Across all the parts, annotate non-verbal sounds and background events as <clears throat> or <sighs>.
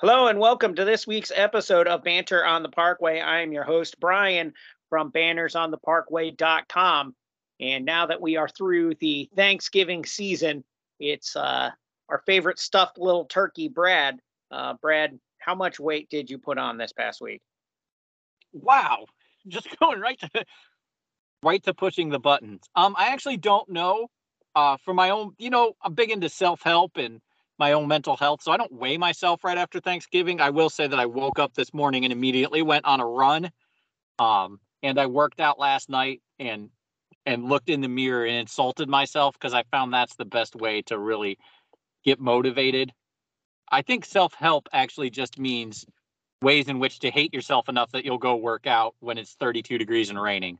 Hello and welcome to this week's episode of Banners on the Parkway. I am your host, Brian from bannersontheparkway.com. And now that we are through the Thanksgiving season, it's uh, our favorite stuffed little turkey, Brad. Uh, Brad, how much weight did you put on this past week? Wow, just <laughs> going right to right to pushing the buttons. Um, I actually don't know. Uh, for my own, you know, I'm big into self help and my own mental health. So I don't weigh myself right after Thanksgiving. I will say that I woke up this morning and immediately went on a run. Um, and I worked out last night and and looked in the mirror and insulted myself because I found that's the best way to really get motivated. I think self-help actually just means ways in which to hate yourself enough that you'll go work out when it's 32 degrees and raining.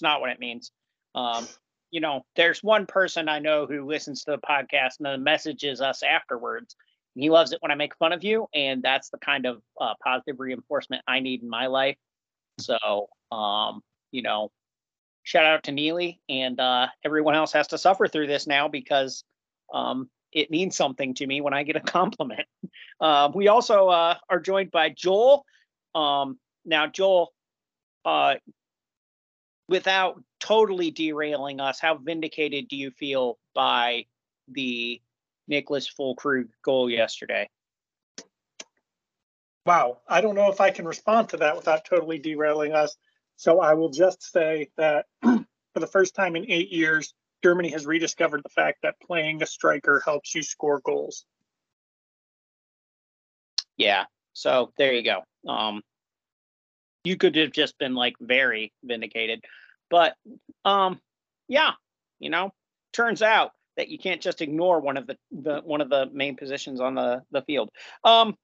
It's not what it means. Um, you know, there's one person I know who listens to the podcast and then messages us afterwards. He loves it when I make fun of you, and that's the kind of uh, positive reinforcement I need in my life. So, um, you know, shout out to Neely, and uh, everyone else has to suffer through this now because um, it means something to me when I get a <laughs> compliment. Uh, we also uh, are joined by Joel. Um, now, Joel, uh, without totally derailing us, how vindicated do you feel by the Nicholas Füllkrug goal yesterday? Wow, I don't know if I can respond to that without totally derailing us. So I will just say that <clears throat> for the first time in eight years, Germany has rediscovered the fact that playing a striker helps you score goals. Yeah, so there you go. Um, you could have just been like very vindicated. But um, yeah, you know, turns out that you can't just ignore one of the, the one of the main positions on the the field. Um,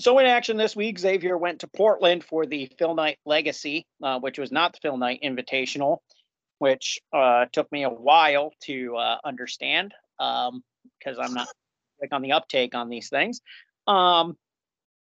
so in action this week, Xavier went to Portland for the Phil Knight Legacy, uh, which was not the Phil Knight Invitational, which uh, took me a while to uh, understand because um, I'm not like on the uptake on these things. Um,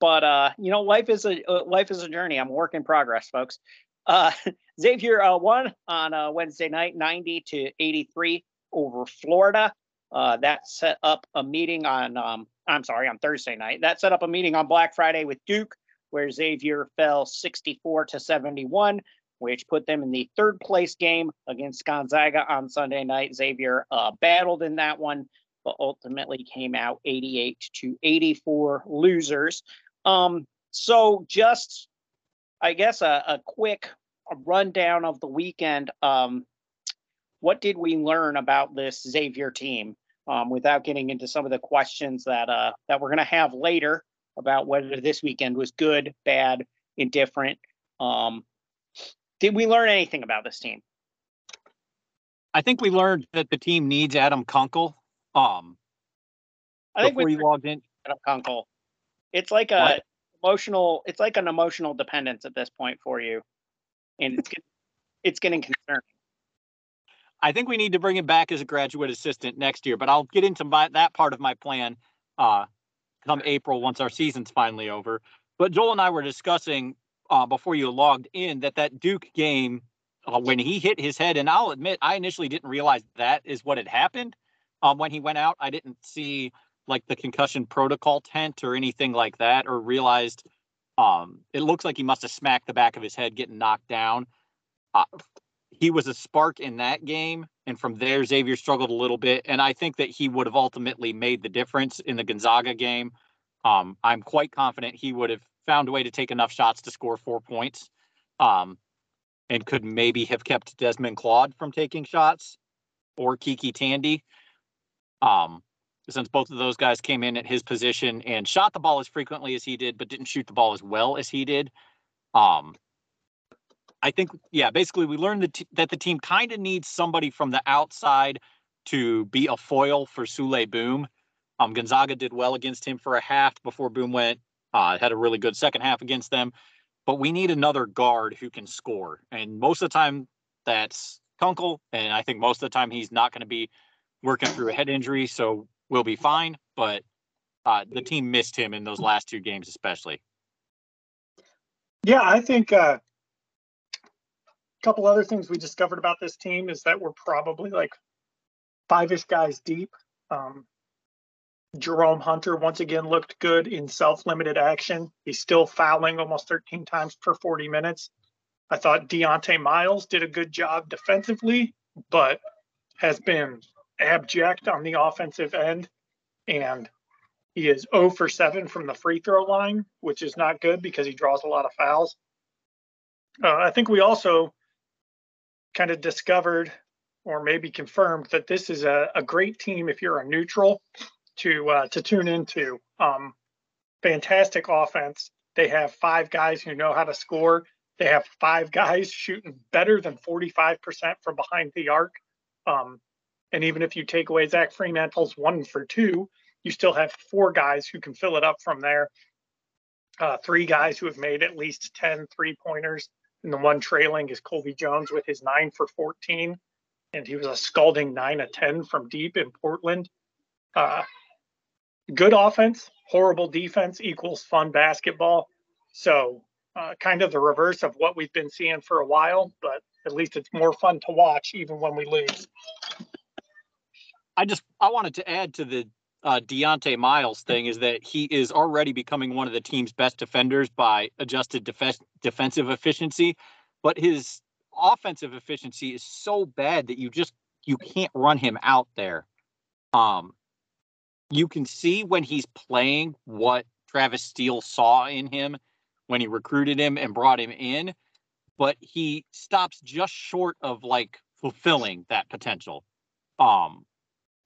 but uh, you know, life is a uh, life is a journey. I'm a work in progress, folks. Uh, <laughs> Xavier uh, won on uh, Wednesday night, 90 to 83 over Florida. Uh, that set up a meeting on, um, I'm sorry, on Thursday night. That set up a meeting on Black Friday with Duke, where Xavier fell 64 to 71, which put them in the third place game against Gonzaga on Sunday night. Xavier uh, battled in that one, but ultimately came out 88 to 84 losers. Um, so just I guess a, a quick rundown of the weekend. Um, what did we learn about this Xavier team um, without getting into some of the questions that uh, that we're going to have later about whether this weekend was good, bad, indifferent? Um, did we learn anything about this team? I think we learned that the team needs Adam Kunkel. Um, I think before we logged in, Adam Kunkel. It's like a what? emotional it's like an emotional dependence at this point for you. And it's it's getting concerning. I think we need to bring him back as a graduate assistant next year but i'll get into my, that part of my plan uh come april once our season's finally over. But joel and i were discussing uh, before you logged in that that duke game uh, when he hit his head and i'll admit i initially didn't realize that is what had happened. Um, when he went out i didn't see like the concussion protocol tent or anything like that, or realized um, it looks like he must have smacked the back of his head getting knocked down. Uh, he was a spark in that game, and from there Xavier struggled a little bit, and I think that he would have ultimately made the difference in the Gonzaga game. Um, I'm quite confident he would have found a way to take enough shots to score four points, um, and could maybe have kept Desmond Claude from taking shots or KyKy Tandy. Um, since both of those guys came in at his position and shot the ball as frequently as he did, but didn't shoot the ball as well as he did. Um, I think, yeah, basically we learned that, t- that the team kind of needs somebody from the outside to be a foil for Souley Boum. Um, Gonzaga did well against him for a half before Boum went. Uh, had a really good second half against them, but we need another guard who can score. And most of the time, that's Kunkel, and I think most of the time he's not going to be working through a head injury. So will be fine, but uh, the team missed him in those last two games, especially. Yeah, I think uh, couple other things we discovered about this team is that we're probably like five-ish guys deep. Um, Jerome Hunter once again looked good in self-limited action. He's still fouling almost 13 times per 40 minutes. I thought Dieonte Miles did a good job defensively, but has been abject on the offensive end. And he is 0 for 7 from the free throw line, which is not good because he draws a lot of fouls. Uh, I think we also kind of discovered or maybe confirmed that this is a, a great team if you're a neutral to uh, to tune into. Um, fantastic offense. They have five guys who know how to score. They have five guys shooting better than 45% from behind the arc. Um, and even if you take away Zach Freemantle's one for two, you still have four guys who can fill it up from there. Uh, three guys who have made at least 10 three pointers. And the one trailing is Colby Jones with his nine for 14. And he was a scalding nine of 10 from deep in Portland. Uh, good offense, horrible defense equals fun basketball. So, uh, kind of the reverse of what we've been seeing for a while, but at least it's more fun to watch even when we lose. I just I wanted to add to the uh, Dieonte Miles thing is that he is already becoming one of the team's best defenders by adjusted def- defensive efficiency, but his offensive efficiency is so bad that you just you can't run him out there. Um, you can see when he's playing what Travis Steele saw in him when he recruited him and brought him in, but he stops just short of like fulfilling that potential. Um,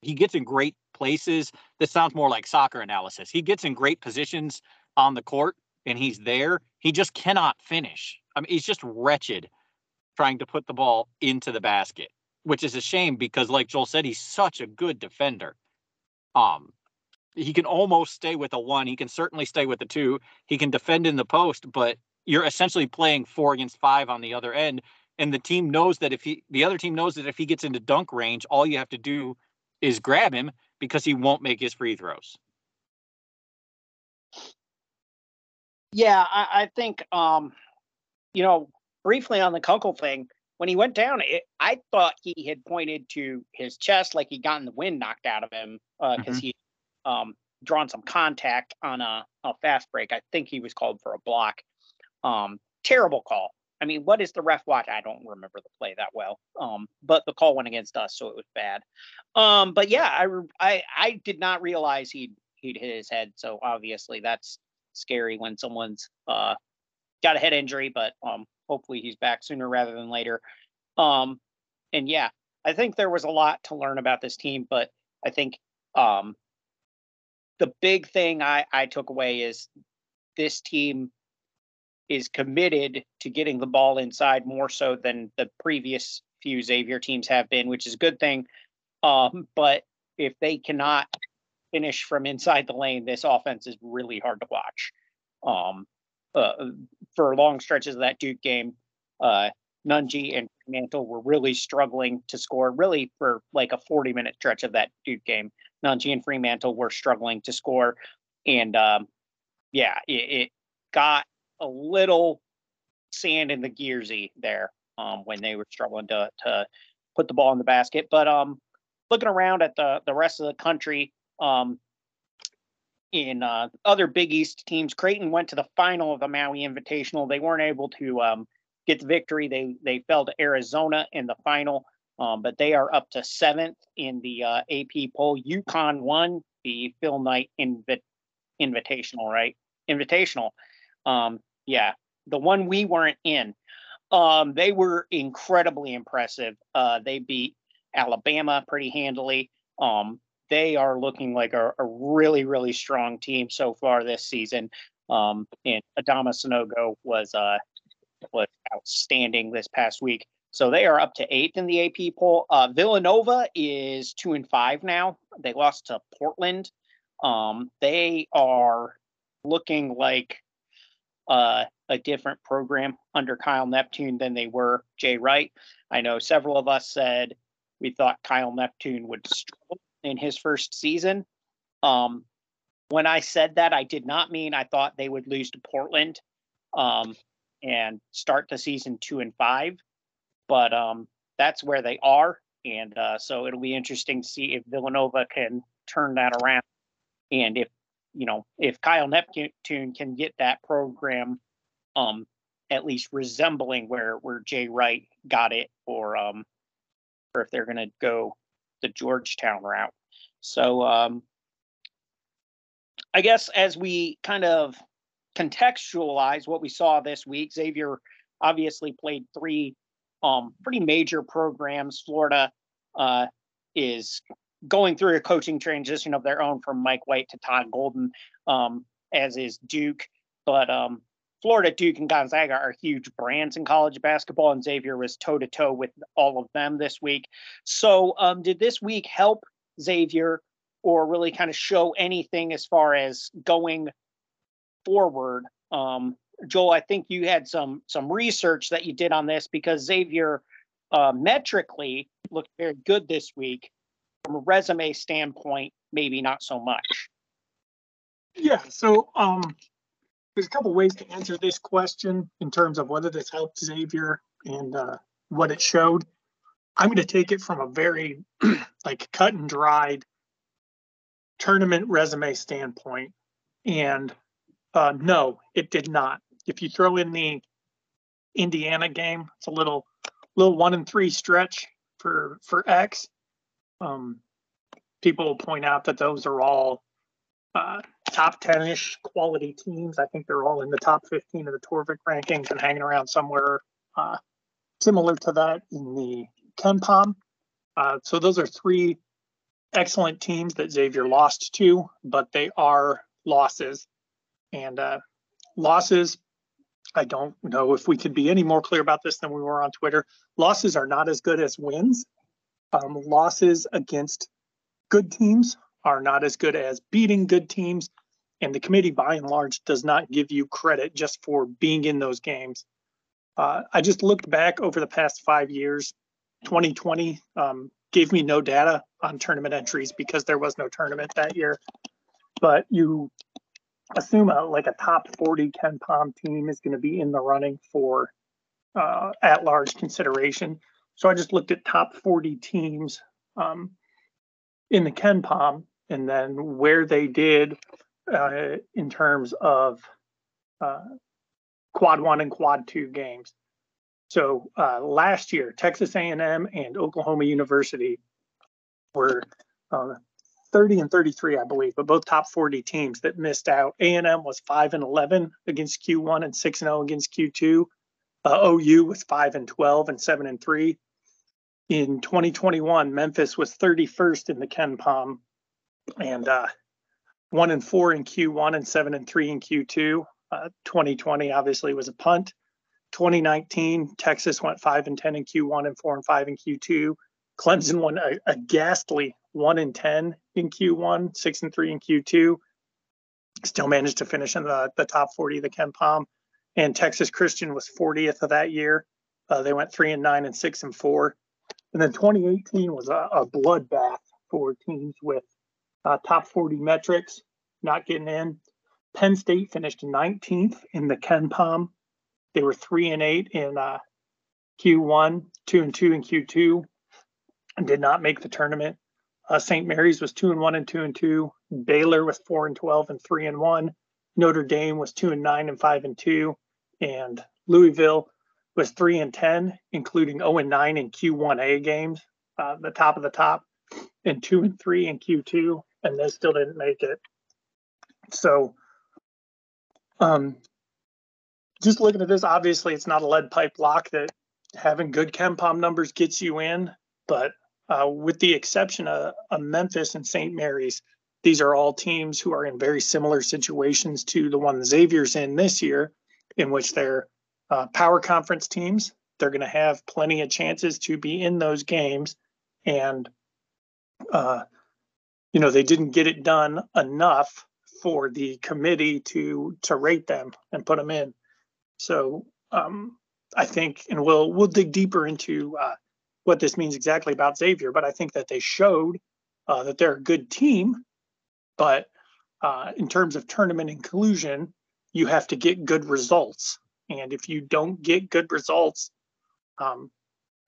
he gets in great places. This sounds more like soccer analysis. He gets in great positions on the court and he's there. He just cannot finish. I mean, he's just wretched trying to put the ball into the basket, which is a shame because, like Joel said, he's such a good defender. Um, he can almost stay with a one. He can certainly stay with the two. He can defend in the post, but you're essentially playing four against five on the other end. And the team knows that if he, the other team knows that if he gets into dunk range, all you have to do is grab him because he won't make his free throws. Yeah, I, I think um, you know, briefly on the Kunkel thing, when he went down, it, I thought he had pointed to his chest like he'd gotten the wind knocked out of him because uh, mm-hmm. he um drawn some contact on a, a fast break. I think he was called for a block. Um, terrible call. I mean, what is the ref watch? I don't remember the play that well. Um, but the call went against us, so it was bad. Um, but yeah, I I I did not realize he'd he'd hit his head. So obviously that's scary when someone's uh got a head injury, but um hopefully he's back sooner rather than later. Um, and yeah, I think there was a lot to learn about this team, but I think um the big thing I I took away is this team is committed to getting the ball inside more so than the previous few Xavier teams have been, which is a good thing. Um, but if they cannot finish from inside the lane, this offense is really hard to watch. Um, uh, for long stretches of that Duke game, uh, Nunge and Mantle were really struggling to score. Really, for like a 40 minute stretch of that Duke game, Nunge and Freemantle were struggling to score, and um, yeah, it, it got a little sand in the gearsy there um, when they were struggling to to put the ball in the basket. But um, looking around at the the rest of the country, um, in uh, other Big East teams, Creighton went to the final of the Maui Invitational. They weren't able to um, get the victory. They they fell to Arizona in the final, um, but they are up to seventh in the uh, AP poll. UConn won the Phil Knight Invi- Invitational, right? Invitational. Um, yeah, the one we weren't in. Um, they were incredibly impressive. Uh, they beat Alabama pretty handily. Um, they are looking like a, a, really, really strong team so far this season. Um, and Adama Sanogo was uh, was outstanding this past week. So they are up to eighth in the AP poll. Uh, Villanova is two and five now. They lost to Portland. Um, they are looking like uh, a different program under Kyle Neptune than they were Jay Wright. I know several of us said we thought Kyle Neptune would struggle in his first season. Um, when I said that, I did not mean I thought they would lose to Portland um, and start the season two and five. but um, that's where they are. And uh, so it'll be interesting to see if Villanova can turn that around. And if, you know, if Kyle Neptune can get that program um, at least resembling where where Jay Wright got it, or um, or if they're going to go the Georgetown route. So um, I guess as we kind of contextualize what we saw this week, Xavier obviously played three um, pretty major programs. Florida uh, is going through a coaching transition of their own from Mike White to Todd Golden, um, as is Duke. But um, Florida, Duke, and Gonzaga are huge brands in college basketball, and Xavier was toe to toe with all of them this week. So, um, did this week help Xavier or really kind of show anything as far as going forward? Um, Joel, I think you had some some research that you did on this because Xavier uh, metrically looked very good this week. From a resume standpoint, maybe not so much. Yeah. So, um, there's a couple ways to answer this question in terms of whether this helped Xavier and uh, what it showed. I'm going to take it from a very <clears throat> like cut and dried tournament resume standpoint, and uh, no, it did not. If you throw in the Indiana game, it's a little little one and three stretch for for X. Um, people point out that those are all uh, top 10 ish quality teams. I think they're all in the top 15 of the Torvik rankings and hanging around somewhere uh, similar to that in the KenPom. Uh, so those are three excellent teams that Xavier lost to, but they are losses. And uh, losses, I don't know if we could be any more clear about this than we were on Twitter. Losses are not as good as wins. Um, losses against good teams are not as good as beating good teams. And the committee, by and large, does not give you credit just for being in those games. Uh, I just looked back over the past five years. 2020 um, gave me no data on tournament entries because there was no tournament that year. But you assume a, like a top 40 KenPom team is going to be in the running for uh, at large consideration. So I just looked at top 40 teams um, in the KenPom and then where they did uh, in terms of uh, quad one and quad two games. So uh, last year, Texas A&M and Oklahoma University were uh, 30 and 33, I believe, but both top 40 teams that missed out. A&M was 5 and 11 against Q1 and 6 and 0 against Q2. Uh, OU was 5 and 12 and 7 and 3. In 2021, Memphis was 31st in the KenPom and uh, one and four in Q1 and seven and three in Q2. Uh, 2020 obviously was a punt. 2019, Texas went five and 10 in Q1 and four and five in Q2. Clemson won a, a ghastly one and 10 in Q1, six and three in Q2. Still managed to finish in the, the top 40 of the KenPom. And Texas Christian was 40th of that year. Uh, they went three and nine and six and four. And then 2018 was a, a bloodbath for teams with uh, top 40 metrics, not getting in. Penn State finished 19th in the KenPom. They were three and eight in uh, Q1, two and two in Q2, and did not make the tournament. Uh, St. Mary's was two and one and two and two. Baylor was four and 12 and three and one. Notre Dame was two and nine and five and two. And Louisville was three and 10, including 0 and nine in Q1A games, uh, the top of the top, and two and three in Q2 and they still didn't make it. So, um, just looking at this, obviously it's not a lead pipe lock that having good KenPom numbers gets you in, but uh, with the exception of, of Memphis and St. Mary's, these are all teams who are in very similar situations to the one Xavier's in this year, in which they're uh, power conference teams. They're going to have plenty of chances to be in those games, and uh, you know, they didn't get it done enough for the committee to to rate them and put them in. So um, I think, and we'll we'll dig deeper into uh, what this means exactly about Xavier. But I think that they showed uh, that they're a good team. But uh, in terms of tournament inclusion, you have to get good results. And if you don't get good results, um,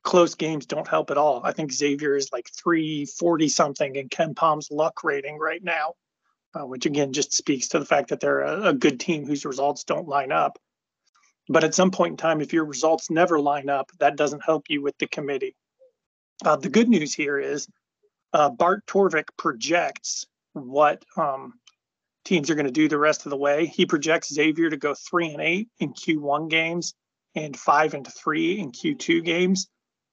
close games don't help at all. I think Xavier is like 340 something in KenPom's luck rating right now, uh, which again just speaks to the fact that they're a, a good team whose results don't line up. But at some point in time, if your results never line up, that doesn't help you with the committee. Uh, the good news here is uh, Bart Torvik projects what um, teams are going to do the rest of the way. He projects Xavier to go three and eight in Q1 games and five and three in Q2 games,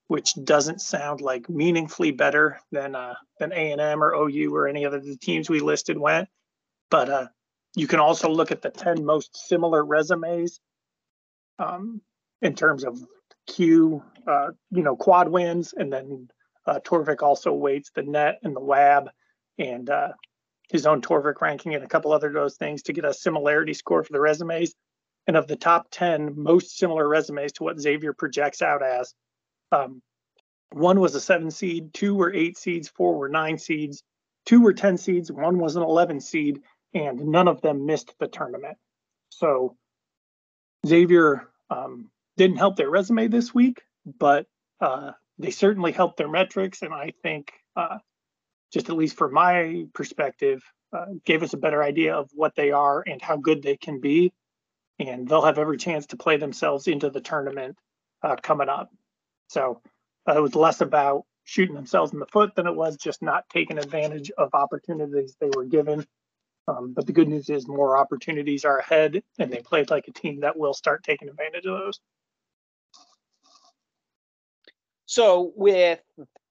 which doesn't sound like meaningfully better than uh, than A and M or OU or any other of the teams we listed went. But uh, you can also look at the ten most similar resumes um, in terms of Q, uh, you know, quad wins, and then uh, Torvik also weights the net and the WAB and uh, his own Torvik ranking and a couple other those things to get a similarity score for the resumes. And of the top 10 most similar resumes to what Xavier projects out as, um, one was a seven seed, two were eight seeds, four were nine seeds, two were 10 seeds, one was an 11 seed, and none of them missed the tournament. So Xavier um, didn't help their resume this week, but uh, they certainly helped their metrics. And I think uh, just at least from my perspective, uh, gave us a better idea of what they are and how good they can be. And they'll have every chance to play themselves into the tournament uh, coming up. So uh, it was less about shooting themselves in the foot than it was just not taking advantage of opportunities they were given. Um, but the good news is more opportunities are ahead, and they played like a team that will start taking advantage of those. So with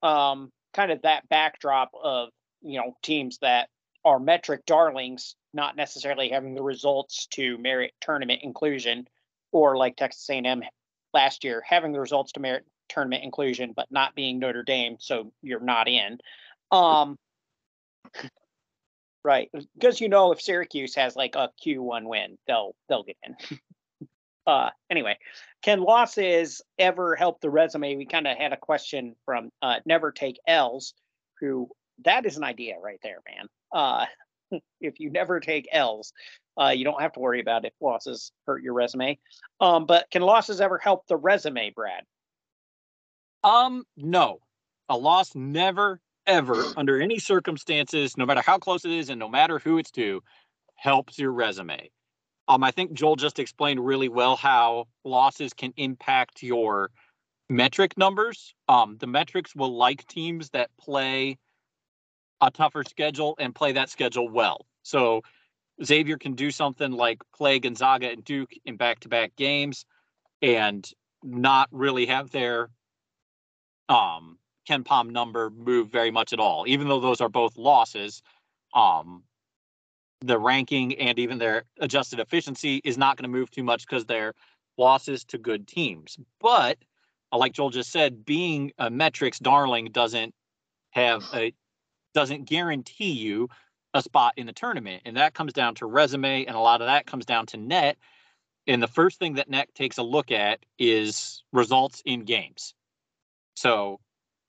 um, kind of that backdrop of you know teams that are metric darlings not necessarily having the results to merit tournament inclusion or like texas a&m last year having the results to merit tournament inclusion but not being notre dame so you're not in. Um right because you know if syracuse has like a q1 win they'll they'll get in <laughs> uh anyway can losses ever help the resume we kind of had a question from uh never take l's who that is an idea right there man uh <laughs> if you never take l's uh you don't have to worry about if losses hurt your resume um but can losses ever help the resume brad Um, no. A loss never, ever, under any circumstances, no matter how close it is and no matter who it's to, helps your resume. Um, I think Joel just explained really well how losses can impact your metric numbers. Um, the metrics will like teams that play a tougher schedule and play that schedule well. So Xavier can do something like play Gonzaga and Duke in back-to-back games and not really have their um KenPom number move very much at all, even though those are both losses. Um, the ranking and even their adjusted efficiency is not going to move too much because they're losses to good teams. But uh, like Joel just said, being a metrics darling doesn't have a doesn't guarantee you a spot in the tournament, and that comes down to resume, and a lot of that comes down to net. And the first thing that net takes a look at is results in games. So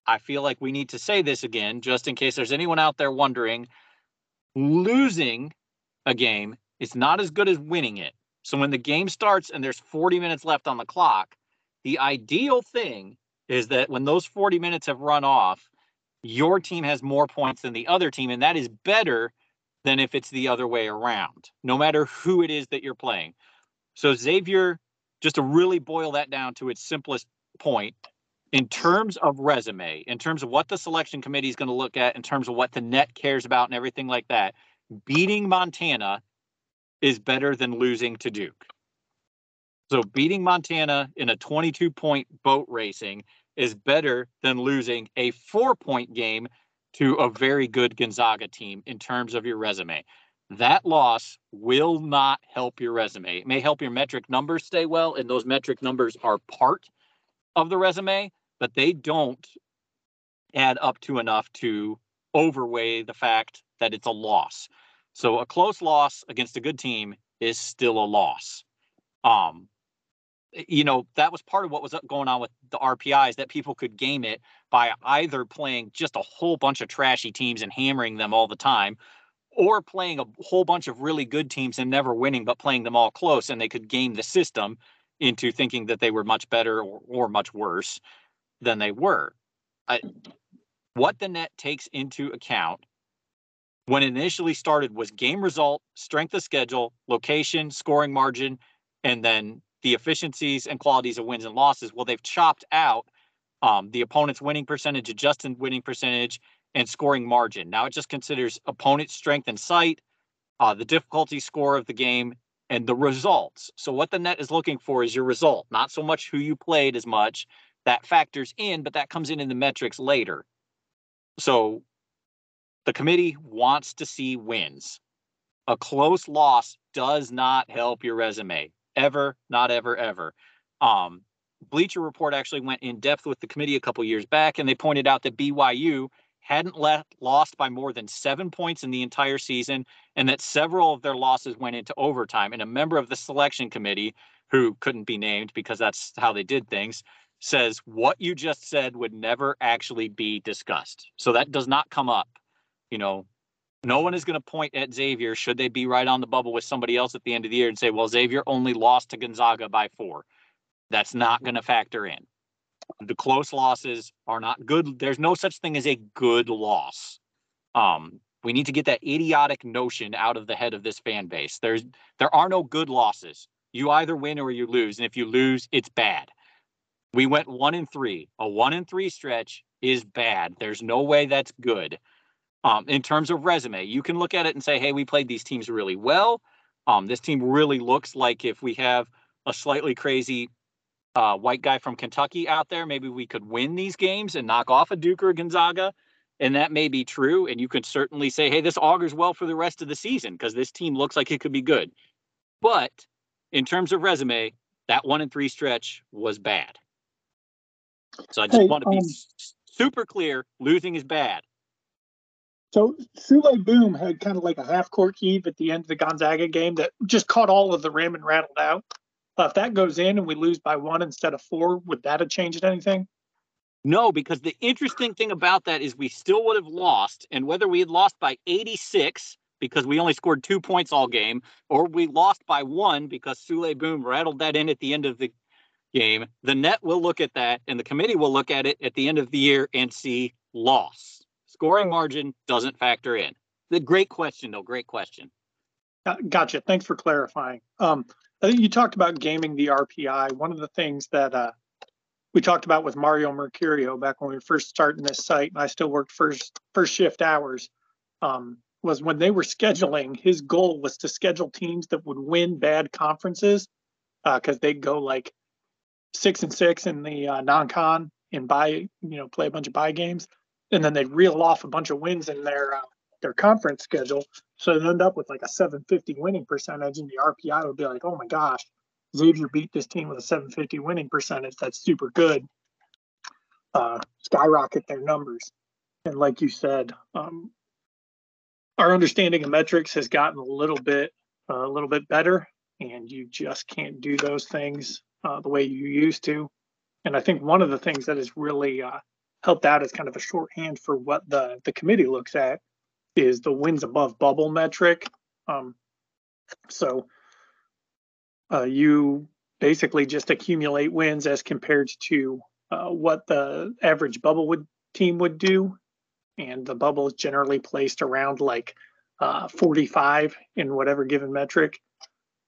I feel like we need to say this again, just in case there's anyone out there wondering. Losing a game is not as good as winning it. So when the game starts and there's 40 minutes left on the clock, the ideal thing is that when those 40 minutes have run off, your team has more points than the other team. And that is better than if it's the other way around, no matter who it is that you're playing. So, Xavier, just to really boil that down to its simplest point, in terms of resume, in terms of what the selection committee is going to look at, in terms of what the net cares about and everything like that, beating Montana is better than losing to Duke. So beating Montana in a 22 point boat racing is better than losing a four point game to a very good Gonzaga team in terms of your resume. That loss will not help your resume. It may help your metric numbers stay well, and those metric numbers are part of the resume, but they don't add up to enough to overweigh the fact that it's a loss. So a close loss against a good team is still a loss. Um, you know, that was part of what was going on with the RPIs that people could game it by either playing just a whole bunch of trashy teams and hammering them all the time, or playing a whole bunch of really good teams and never winning, but playing them all close, and they could game the system into thinking that they were much better or, or much worse. than they were. I, what the net takes into account when it initially started was game result, strength of schedule, location, scoring margin, and then the efficiencies and qualities of wins and losses. Well, they've chopped out um, the opponent's winning percentage, adjusted winning percentage, and scoring margin. Now it just considers opponent strength and sight, uh, the difficulty score of the game, and the results. So what the net is looking for is your result, not so much who you played as much. That factors in, but that comes in in the metrics later. So the committee wants to see wins. A close loss does not help your resume ever, not ever, ever. Um, Bleacher Report actually went in depth with the committee a couple years back, and they pointed out that BYU hadn't left lost by more than seven points in the entire season, and that several of their losses went into overtime. And a member of the selection committee, who couldn't be named because that's how they did things, says what you just said would never actually be discussed. So that does not come up. You know, no one is going to point at Xavier should they be right on the bubble with somebody else at the end of the year and say, well, Xavier only lost to Gonzaga by four. That's not going to factor in the close losses are not good. There's no such thing as a good loss. Um, we need to get that idiotic notion out of the head of this fan base. There's there are no good losses. You either win or you lose, and if you lose, it's bad. We went one and three. A one and three stretch is bad. There's no way that's good. Um, in terms of resume, you can look at it and say, "Hey, we played these teams really well. Um, this team really looks like if we have a slightly crazy uh, white guy from Kentucky out there, maybe we could win these games and knock off a Duke or Gonzaga. And that may be true. And you could certainly say, hey, this augurs well for the rest of the season because this team looks like it could be good. But in terms of resume, that one and three stretch was bad. So I just Hey, want to be um, s- super clear losing is bad. So Souley Boum had kind of like a half court heave at the end of the Gonzaga game that just caught all of the rim and rattled out. If that goes in and we lose by one instead of four, would that have changed anything? No, because the interesting thing about that is we still would have lost. And whether we had lost by 86 because we only scored two points all game, or we lost by one because Souley Boum rattled that in at the end of the game, the net will look at that and the committee will look at it at the end of the year and see loss. Scoring margin doesn't factor in. The great question, though. Great question. Uh, Gotcha. Thanks for clarifying. Um, I think you talked about gaming the RPI. One of the things that uh, we talked about with Mario Mercurio back when we were first starting this site, and I still worked first first shift hours, um, was when they were scheduling. His goal was to schedule teams that would win bad conferences because they'd go like six and six in the uh, non-con and buy, you know, play a bunch of buy games, and then they'd reel off a bunch of wins in their uh, their conference schedule. So they'd end up with like a 750 winning percentage, and the RPI would be like, oh my gosh, Xavier beat this team with a 750 winning percentage. That's super good. Uh, skyrocket their numbers. And like you said, um, our understanding of metrics has gotten a little bit uh, a little bit better, and you just can't do those things uh, the way you used to. And I think one of the things that has really uh, helped out as kind of a shorthand for what the the committee looks at is the wins above bubble metric. Um, so uh, you basically just accumulate wins as compared to uh, what the average bubble would team would do, and the bubble is generally placed around like uh, 45 in whatever given metric,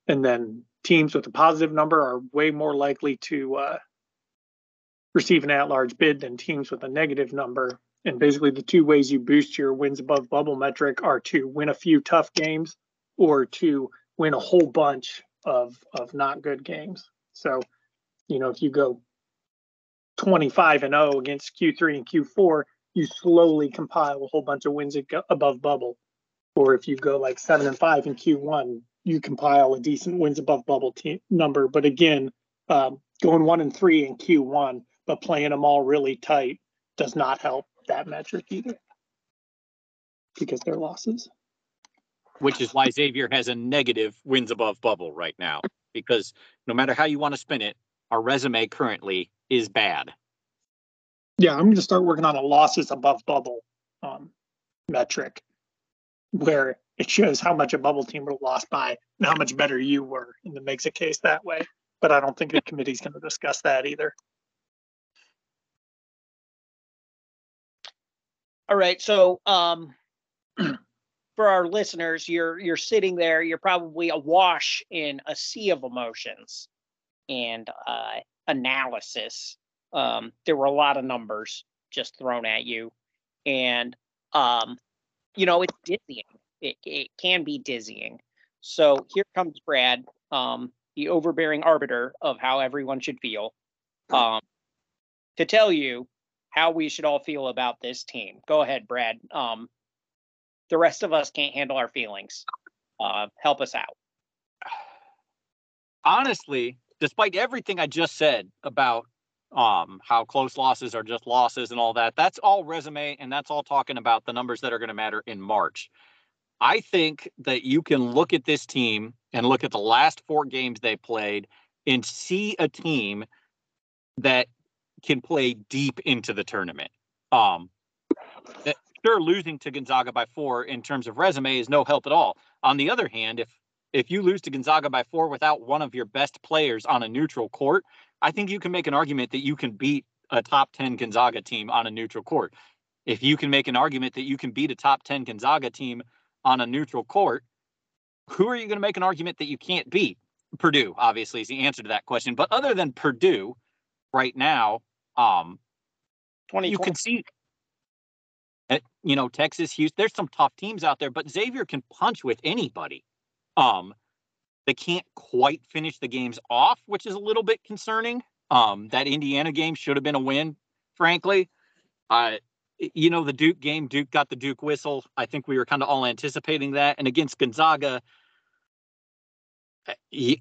and then teams with a positive number are way more likely to uh, receive an at-large bid than teams with a negative number. And basically, the two ways you boost your wins above bubble metric are to win a few tough games or to win a whole bunch of of not good games. So, you know, if you go 25 and 0 against Q3 and Q4, you slowly compile a whole bunch of wins above bubble. Or if you go like 7 and 5 in Q1, you compile a decent wins above bubble team number. But again, um, going 1 and 3 in Q1, but playing them all really tight does not help that metric either because they're losses. which is why Xavier has a negative wins above bubble right now. Because no matter how you want to spin it, our resume currently is bad. Yeah, I'm going to start working on a losses above bubble um, metric where it shows how much a bubble team would have lost by and how much better you were, and it makes a case that way. But I don't think the committee's going to discuss that either. All right, so um, <clears throat> for our listeners, you're you're sitting there, you're probably awash in a sea of emotions and uh, analysis. Um, there were a lot of numbers just thrown at you, and um, you know it's dizzying. It it can be dizzying. So here comes Brad, um, the overbearing arbiter of how everyone should feel, um, to tell you how we should all feel about this team. Go ahead, Brad. Um, the rest of us can't handle our feelings. Uh, help us out. <sighs> Honestly, despite everything I just said about um, how close losses are just losses and all that, that's all resume and that's all talking about the numbers that are going to matter in March. I think that you can look at this team and look at the last four games they played and see a team that can play deep into the tournament. Um, sure losing to Gonzaga by four in terms of resume is no help at all. On the other hand, if if you lose to Gonzaga by four without one of your best players on a neutral court, I think you can make an argument that you can beat a top 10 Gonzaga team on a neutral court. If you can make an argument that you can beat a top 10 Gonzaga team on a neutral court, who are you going to make an argument that you can't beat? Purdue, obviously, is the answer to that question. But other than Purdue, right now, um, you can see Eh, you know, Texas, Houston, there's some tough teams out there, but Xavier can punch with anybody. Um, they can't quite finish the games off, which is a little bit concerning. Um, that Indiana game should have been a win, frankly. Uh, you know, the Duke game, Duke got the Duke whistle. I think we were kind of all anticipating that. And against Gonzaga, eh, he,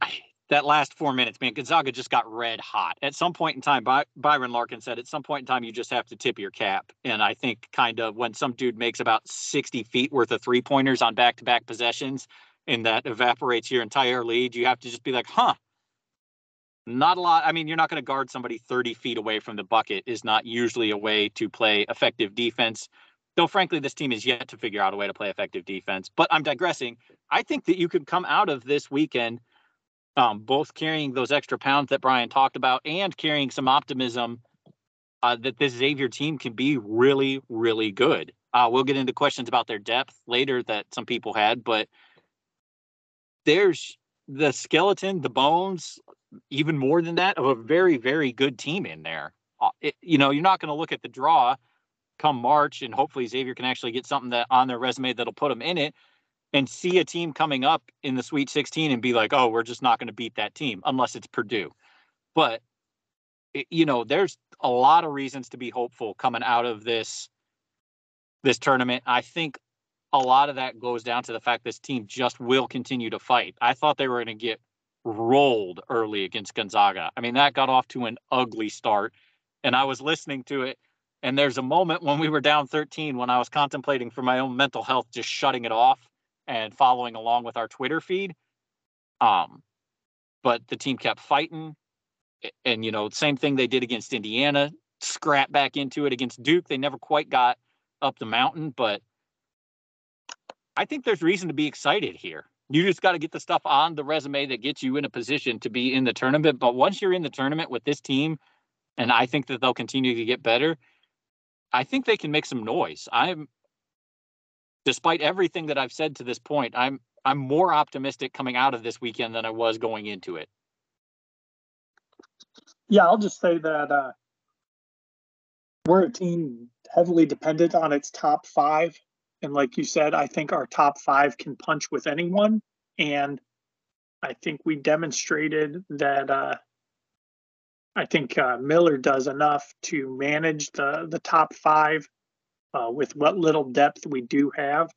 that last four minutes, man, Gonzaga just got red hot. At some point in time, By- Byron Larkin said, at some point in time, you just have to tip your cap. And I think kind of when some dude makes about 60 feet worth of three pointers on back to back possessions and that evaporates your entire lead, you have to just be like, huh, not a lot. I mean, you're not going to guard somebody 30 feet away from the bucket, is not usually a way to play effective defense. Though, frankly, this team is yet to figure out a way to play effective defense. But I'm digressing. I think that you could come out of this weekend um, both carrying those extra pounds that Brian talked about and carrying some optimism uh, that this Xavier team can be really, really good. Uh, we'll get into questions about their depth later that some people had, but there's the skeleton, the bones, even more than that, of a very, very good team in there. Uh, it, you know, you're not going to look at the draw come March and hopefully Xavier can actually get something that on their resume that'll put them in it and see a team coming up in the Sweet 16 and be like, oh, we're just not going to beat that team unless it's Purdue. But, you know, there's a lot of reasons to be hopeful coming out of this this tournament. I think a lot of that goes down to the fact this team just will continue to fight. I thought they were going to get rolled early against Gonzaga. I mean, that got off to an ugly start. And I was listening to it. And there's a moment when we were down 13 when I was contemplating for my own mental health just shutting it off and following along with our Twitter feed. Um, but the team kept fighting, and you know, same thing they did against Indiana. Scrap back into it against Duke. They never quite got up the mountain, but I think there's reason to be excited here. You just got to get the stuff on the resume that gets you in a position to be in the tournament. But once you're in the tournament with this team, and I think that they'll continue to get better, I think they can make some noise. I'm despite everything that I've said to this point, I'm I'm more optimistic coming out of this weekend than I was going into it. Yeah, I'll just say that uh, we're a team heavily dependent on its top five. And like you said, I think our top five can punch with anyone. And I think we demonstrated that uh, I think uh, Miller does enough to manage the, the top five uh, with what little depth we do have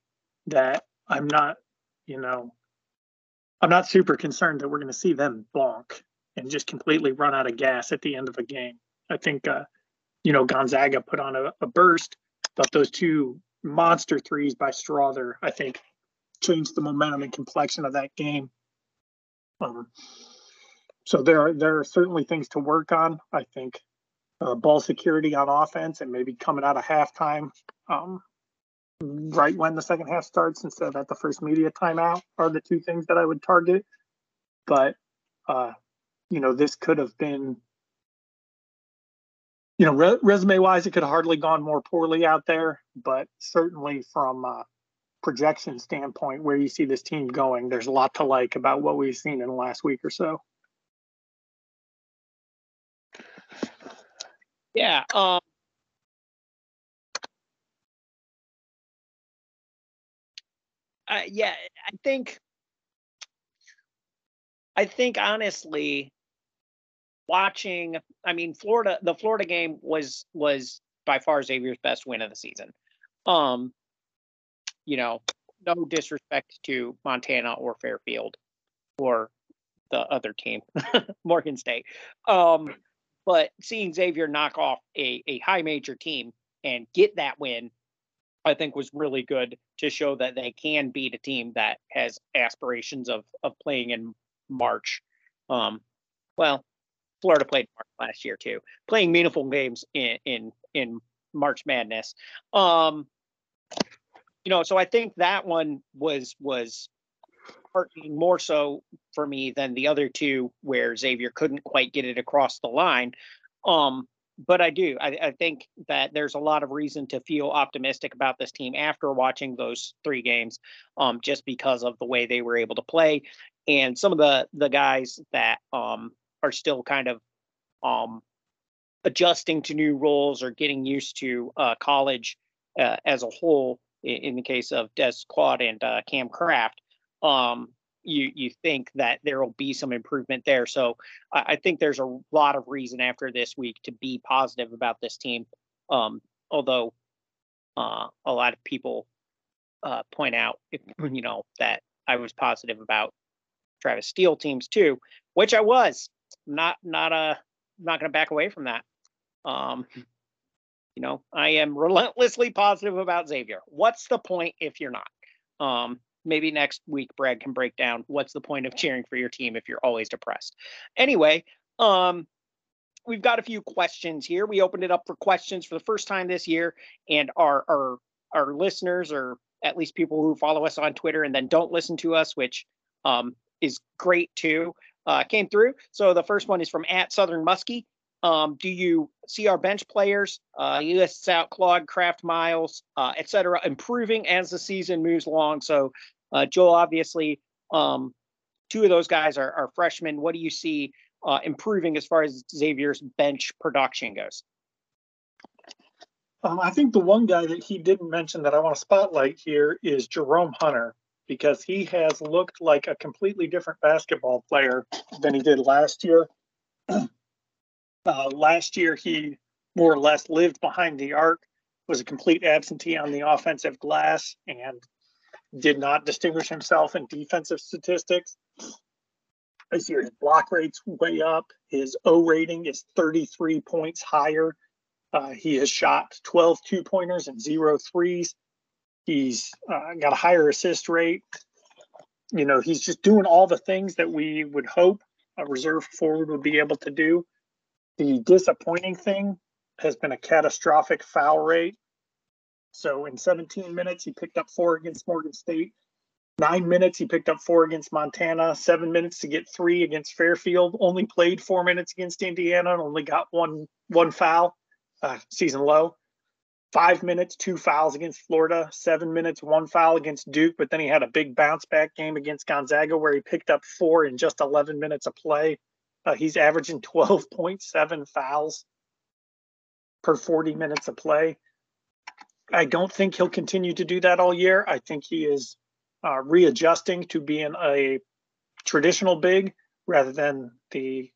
that I'm not, you know, I'm not super concerned that we're going to see them bonk and just completely run out of gas at the end of a game. I think, uh, you know, Gonzaga put on a, a burst, but those two monster threes by Strawther, I think, changed the momentum and complexion of that game. Um, so there are there are certainly things to work on. I think uh, ball security on offense and maybe coming out of halftime um, right when the second half starts instead of at the first media timeout are the two things that I would target. But, uh, you know, this could have been, you know, re- resume wise, it could hardly gone more poorly out there, but certainly from a projection standpoint, where you see this team going, there's a lot to like about what we've seen in the last week or so. Yeah. Um, yeah, I think, I think honestly, watching, I mean, Florida, the Florida game was was by far Xavier's best win of the season. Um, you know, no disrespect to Montana or Fairfield or the other team, <laughs> Morgan State. Um, but seeing Xavier knock off a, a high major team and get that win, I think was really good to show that they can beat a team that has aspirations of of playing in March. Um, well, Florida played March last year too, playing meaningful games in in in March Madness. Um, you know, so I think that one was was more so for me than the other two where Xavier couldn't quite get it across the line. Um, but I do. I, I, think that there's a lot of reason to feel optimistic about this team after watching those three games, um, just because of the way they were able to play and some of the the guys that um, are still kind of um, adjusting to new roles or getting used to uh, college uh, as a whole. In, in, the case of Des Claude and uh, Kam Craft, um, you you think that there will be some improvement there. So I, I, think there's a lot of reason after this week to be positive about this team. Um, although uh, a lot of people uh, point out, you know, that I was positive about Travis Steele teams too, which I was. Not not uh not going to back away from that. Um, you know, I am relentlessly positive about Xavier. What's the point if you're not? Um, maybe next week Brad can break down what's the point of cheering for your team if you're always depressed. Anyway, um we've got a few questions here. We opened it up for questions for the first time this year and our our our listeners or at least people who follow us on Twitter and then don't listen to us, which um is great too, uh came through. So the first one is from at Southern Muskie. Um, do you see our bench players, uh, out Claude, Craft, Miles, uh, et cetera, improving as the season moves along? So, uh, Joel, obviously, um, two of those guys are, are freshmen. What do you see uh, improving as far as Xavier's bench production goes? Um, I think the one guy that he didn't mention that I want to spotlight here is Jerome Hunter because he has looked like a completely different basketball player than he did last year. Uh, last year, he more or less lived behind the arc, was a complete absentee on the offensive glass, and did not distinguish himself in defensive statistics. This year, his block rate's way up. His O rating is 33 points higher. Uh, he has shot 12 two pointers and zero threes. He's uh, got a higher assist rate. You know, he's just doing all the things that we would hope a reserve forward would be able to do. The disappointing thing has been a catastrophic foul rate. So in 17 minutes, he picked up four against Morgan State. Nine minutes, he picked up four against Montana. Seven minutes to get three against Fairfield. Only played four minutes against Indiana and only got one one foul, uh, season low. Five minutes, two fouls against Florida. Seven minutes, one foul against Duke. But then he had a big bounce back game against Gonzaga where he picked up four in just 11 minutes of play. Uh, he's averaging 12.7 fouls per 40 minutes of play. I don't think he'll continue to do that all year. I think he is uh, readjusting to being a traditional big rather than the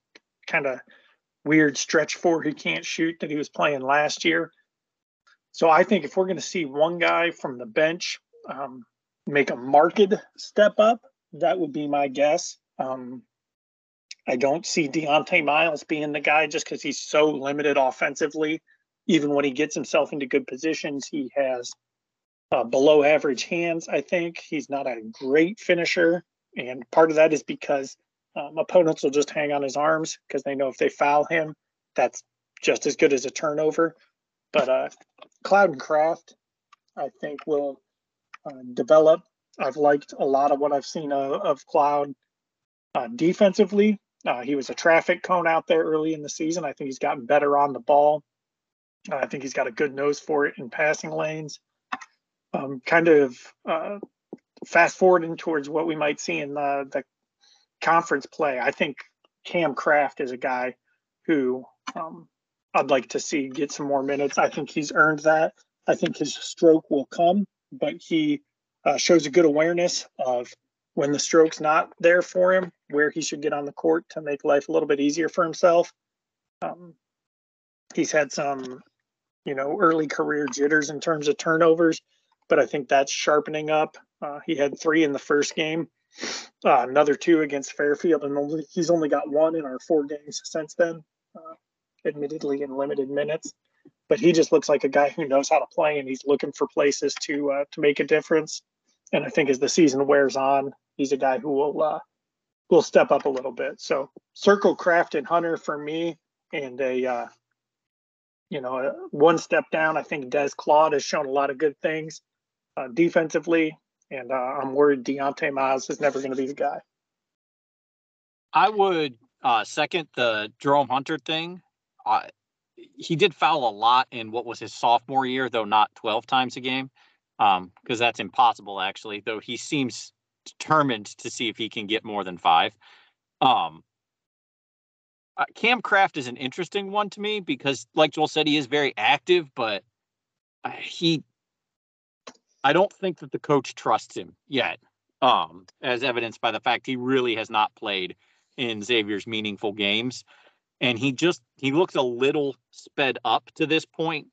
kind of weird stretch four he can't shoot that he was playing last year. So I think if we're going to see one guy from the bench um, make a marked step up, that would be my guess. Um, I don't see Dieonte Miles being the guy just because he's so limited offensively. Even when he gets himself into good positions, he has uh, below average hands. I think he's not a great finisher, and part of that is because um, opponents will just hang on his arms because they know if they foul him, that's just as good as a turnover. But uh, Claude and Craft, I think, will uh, develop. I've liked a lot of what I've seen of, of Claude uh, defensively. Uh, he was a traffic cone out there early in the season. I think he's gotten better on the ball. I think he's got a good nose for it in passing lanes. Um, kind of uh, fast forwarding towards what we might see in the, the conference play. I think Kam Craft is a guy who um, I'd like to see get some more minutes. I think he's earned that. I think his stroke will come, but he uh, shows a good awareness of when the stroke's not there for him, where he should get on the court to make life a little bit easier for himself. Um, he's had some, you know, early career jitters in terms of turnovers, but I think that's sharpening up. Uh, he had three in the first game, uh, another two against Fairfield, and only, he's only got one in our four games since then, uh, admittedly in limited minutes. But he just looks like a guy who knows how to play, and he's looking for places to uh, to make a difference. And I think as the season wears on, he's a guy who will uh, will step up a little bit. So circle Craft and Hunter for me, and a uh, you know a one step down. I think Des Claude has shown a lot of good things uh, defensively, and uh, I'm worried Dieonte Miles is never going to be the guy. I would uh, second the Jerome Hunter thing. Uh, he did foul a lot in what was his sophomore year, though not 12 times a game, because um, that's impossible actually. Though he seems determined to see if he can get more than five. Um, uh, Kam Craft is an interesting one to me because, like Joel said, he is very active, but uh, he, I don't think that the coach trusts him yet, um, as evidenced by the fact he really has not played in Xavier's meaningful games, and he just he looks a little sped up to this point.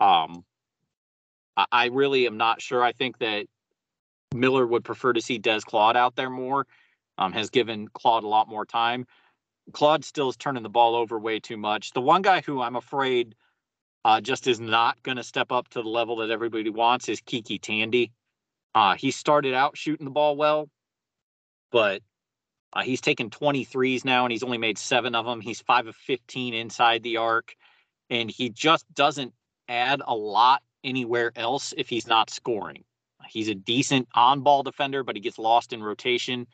Um, I, I really am not sure. I think that Miller would prefer to see Des Claude out there more. Um, has given Claude a lot more time. Claude still is turning the ball over way too much. The one guy who I'm afraid uh, just is not going to step up to the level that everybody wants is KyKy Tandy. Uh, he started out shooting the ball well, but uh, he's taken 23s now and he's only made seven of them. He's five of 15 inside the arc, and he just doesn't add a lot anywhere else if he's not scoring. He's a decent on ball defender, but he gets lost in rotation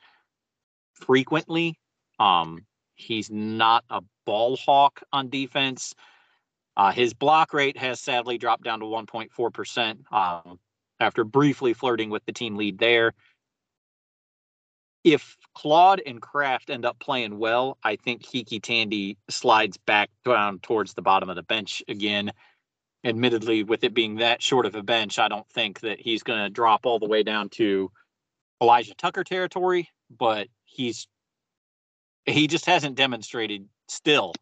frequently. Um, he's not a ball hawk on defense. Uh, his block rate has sadly dropped down to 1.4% um, after briefly flirting with the team lead there. If Claude and Craft end up playing well, I think KyKy Tandy slides back down towards the bottom of the bench again admittedly, with it being that short of a bench, I don't think that he's going to drop all the way down to Elijah Tucker territory, but he's he just hasn't demonstrated still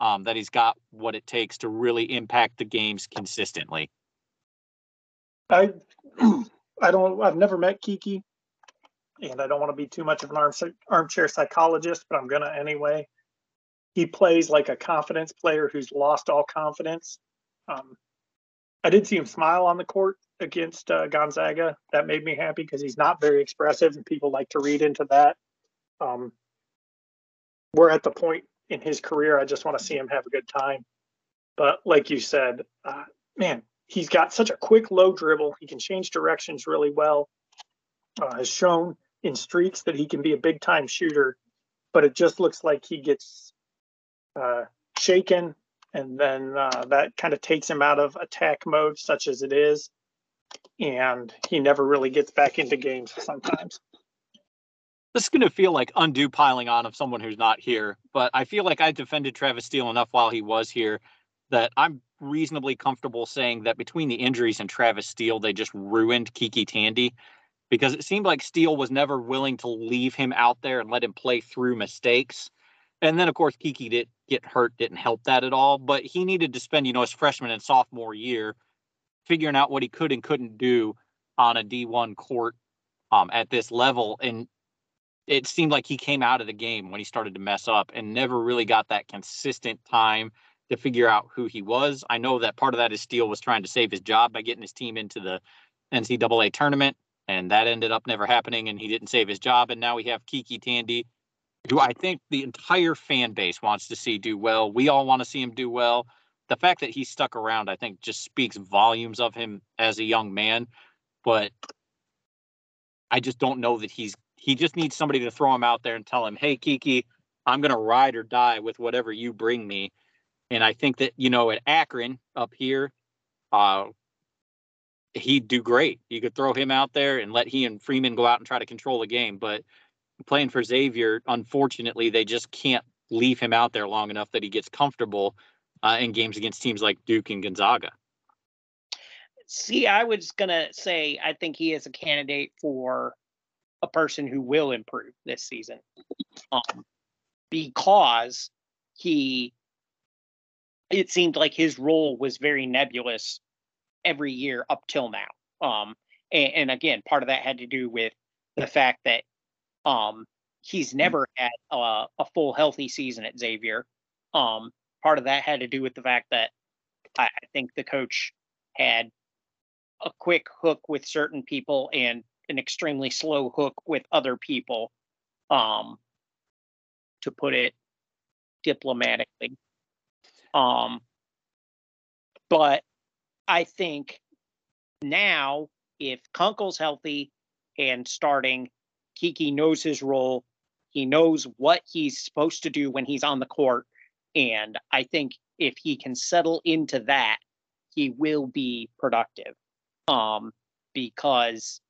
um, that he's got what it takes to really impact the games consistently. I <clears throat> I don't I've never met KyKy, and I don't want to be too much of an arm, armchair psychologist, but I'm gonna anyway. He plays like a confidence player who's lost all confidence. Um, I did see him smile on the court against uh, Gonzaga. That made me happy because he's not very expressive, and people like to read into that. Um, we're at the point in his career. I just want to see him have a good time. But like you said, uh, man, he's got such a quick low dribble. He can change directions really well. Uh, has shown in streaks that he can be a big time shooter, but it just looks like he gets uh, shaken and then uh, that kind of takes him out of attack mode, such as it is, and he never really gets back into games sometimes. This is going to feel like undue piling on of someone who's not here, but I feel like I defended Travis Steele enough while he was here that I'm reasonably comfortable saying that between the injuries and Travis Steele, they just ruined KyKy Tandy because it seemed like Steele was never willing to leave him out there and let him play through mistakes. And then, of course, KyKy did get hurt, didn't help that at all. But he needed to spend, you know, his freshman and sophomore year figuring out what he could and couldn't do on a D1 court um, at this level. And it seemed like he came out of the game when he started to mess up and never really got that consistent time to figure out who he was. I know that part of that is Steele was trying to save his job by getting his team into the NCAA tournament, and that ended up never happening, and he didn't save his job. And now we have KyKy Tandy, who I think the entire fan base wants to see do well. We all want to see him do well. The fact that he stuck around, I think, just speaks volumes of him as a young man. But I just don't know that he's he just needs somebody to throw him out there and tell him, "Hey, KyKy, I'm going to ride or die with whatever you bring me." And I think that, you know, at Akron up here, uh, he'd do great. You could throw him out there and let he and Freeman go out and try to control the game. But playing for Xavier, unfortunately, they just can't leave him out there long enough that he gets comfortable uh, in games against teams like Duke and Gonzaga. See, I was gonna say I think he is a candidate for a person who will improve this season, um, because he. It seemed like his role was very nebulous every year up till now. Um, and, and again, part of that had to do with the fact that um, he's never had a, a full healthy season at Xavier. Um, part of that had to do with the fact that I, I think the coach had a quick hook with certain people and an extremely slow hook with other people, um, to put it diplomatically. Um, but I think now, if Kunkel's healthy and starting, KyKy knows his role. He knows what he's supposed to do when he's on the court. And I think if he can settle into that, he will be productive. Um, because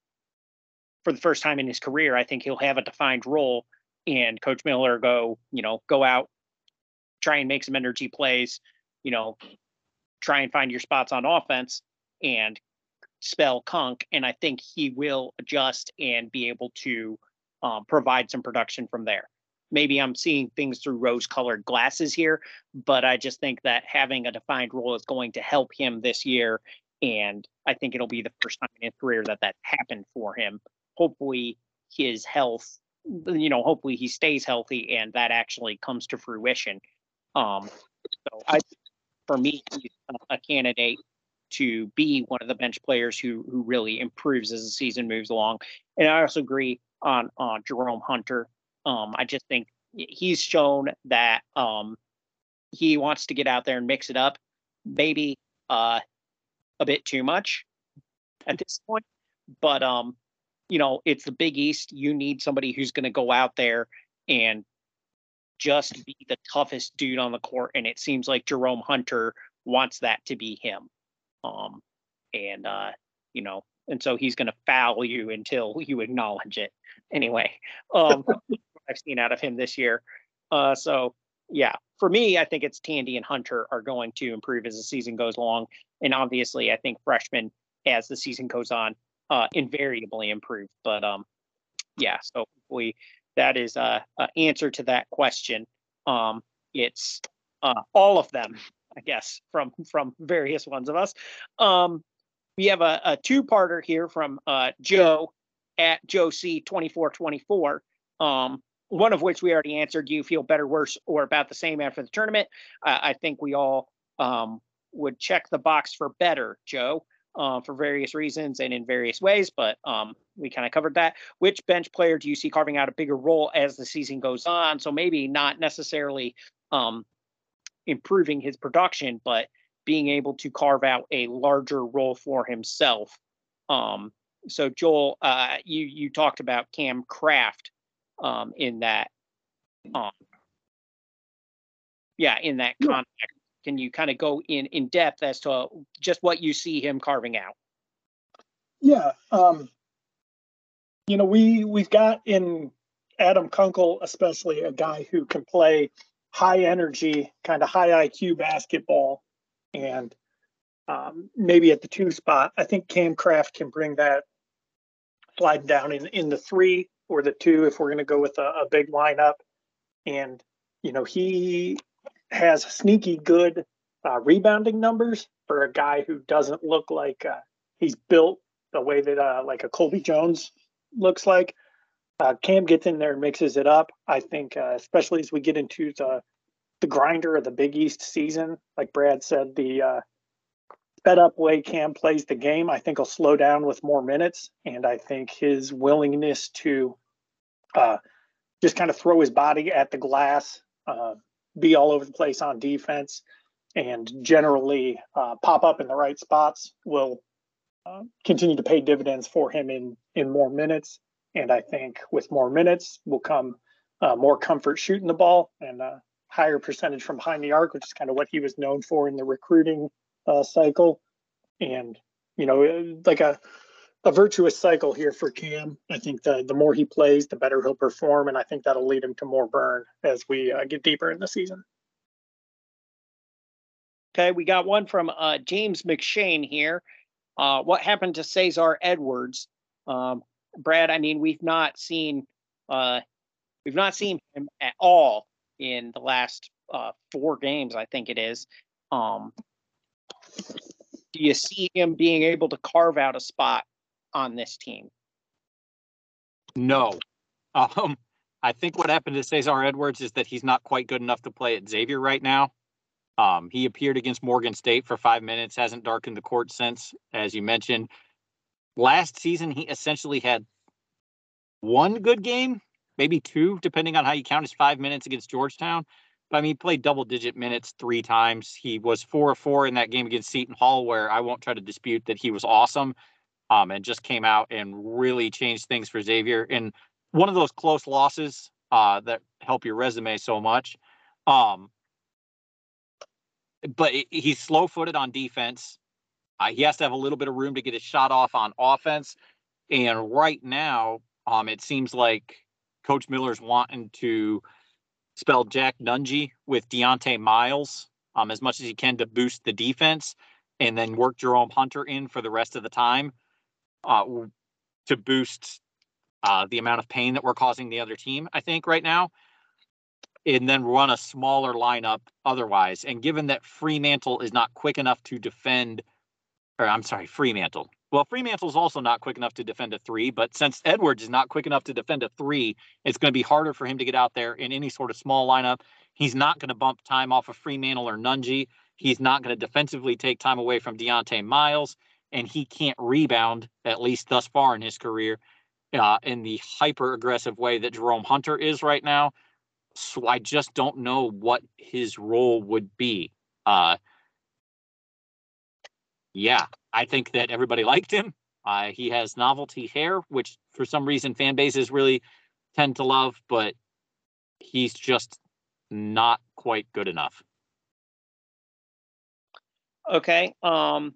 for the first time in his career, I think he'll have a defined role. And Coach Miller go, you know, go out, try and make some energy plays, you know, try and find your spots on offense and spell Kunk. And I think he will adjust and be able to um, provide some production from there. Maybe I'm seeing things through rose colored glasses here, but I just think that having a defined role is going to help him this year. And I think it'll be the first time in his career that that happened for him. Hopefully, his health, you know, hopefully he stays healthy and that actually comes to fruition. Um, so I for me, he's a candidate to be one of the bench players who who really improves as the season moves along. And I also agree on on Jerome Hunter. Um, I just think he's shown that um, he wants to get out there and mix it up, maybe uh, a bit too much at this point. But um, you know, it's the Big East. You need somebody who's going to go out there and just be the toughest dude on the court, and it seems like Jerome Hunter wants that to be him. Um, and uh, you know, and so he's going to foul you until you acknowledge it. Anyway, um, <laughs> I've seen out of him this year. Uh, so yeah, for me, I think it's Tandy and Hunter are going to improve as the season goes along, and obviously, I think freshmen as the season goes on uh, invariably improve. But um, yeah, so we that is a, a answer to that question. Um, it's uh, all of them, I guess, from from various ones of us. Um, we have a, a two-parter here from uh, Joe at Joe C twenty four twenty four. Um, one of which we already answered. Do you feel better, worse, or about the same after the tournament? Uh, I think we all um, would check the box for better, Joe uh, for various reasons and in various ways, but um, we kind of covered that. Which bench player do you see carving out a bigger role as the season goes on? So maybe not necessarily um, improving his production, but being able to carve out a larger role for himself. Um, so Joel, uh, you you talked about Kam Craft um, in that, um, yeah, in that context. Can you kind of go in in depth as to just what you see him carving out? Yeah, um, you know, we we've got in Adam Kunkel, especially a guy who can play high energy, kind of high IQ basketball, and um, maybe at the two spot. I think Kam Craft can bring that slide down in in the three or the two if we're going to go with a, a big lineup. And you know, he has sneaky good uh, rebounding numbers for a guy who doesn't look like uh, he's built the way that uh, like a Colby Jones looks like. Uh, Kam gets in there and mixes it up. I think, uh, especially as we get into the the grinder of the Big East season, like Brad said, the uh, sped up way Kam plays the game, I think will slow down with more minutes, and I think his willingness to just kind of throw his body at the glass, be all over the place on defense and generally uh, pop up in the right spots will uh, continue to pay dividends for him in in more minutes. And I think with more minutes will come uh, more comfort shooting the ball, and a higher percentage from behind the arc, which is kind of what he was known for in the recruiting uh, cycle. And, you know, like a, a virtuous cycle here for Kam. I think the, the more he plays, the better he'll perform. And I think that'll lead him to more burn as we uh, get deeper in the season. Okay, we got one from uh, James McShane here. Uh, what happened to Cesare Edwards? Um, Brad, I mean, we've not seen uh, we've not seen him at all in the last uh, four games, I think it is. Um, do you see him being able to carve out a spot on this team? No. Um, I think what happened to Cesare Edwards is that he's not quite good enough to play at Xavier right now. Um, he appeared against Morgan State for five minutes, hasn't darkened the court since, as you mentioned. Last season, he essentially had one good game, maybe two, depending on how you count his five minutes against Georgetown. But I mean, he played double digit minutes three times. He was four or four in that game against Seton Hall, where I won't try to dispute that he was awesome um, and just came out and really changed things for Xavier in one of those close losses uh, that help your resume so much. Um, but he's slow footed on defense. Uh, he has to have a little bit of room to get his shot off on offense. And right now, um, it seems like Coach Miller's wanting to spell Jack Nunge with Dieonte Miles um, as much as he can to boost the defense and then work Jerome Hunter in for the rest of the time uh, to boost uh, the amount of pain that we're causing the other team, I think, right now. And then run a smaller lineup otherwise. And given that Freemantle is not quick enough to defend, or I'm sorry, Freemantle. Well, Freemantle is also not quick enough to defend a three, but since Edwards is not quick enough to defend a three, it's going to be harder for him to get out there in any sort of small lineup. He's not going to bump time off of Freemantle or Nunge. He's not going to defensively take time away from Dieonte Miles and he can't rebound, at least thus far in his career, uh, in the hyper aggressive way that Jerome Hunter is right now. So I just don't know what his role would be. Uh, yeah, I think that everybody liked him. Uh, he has novelty hair, which for some reason fan bases really tend to love, but he's just not quite good enough. Okay. Um,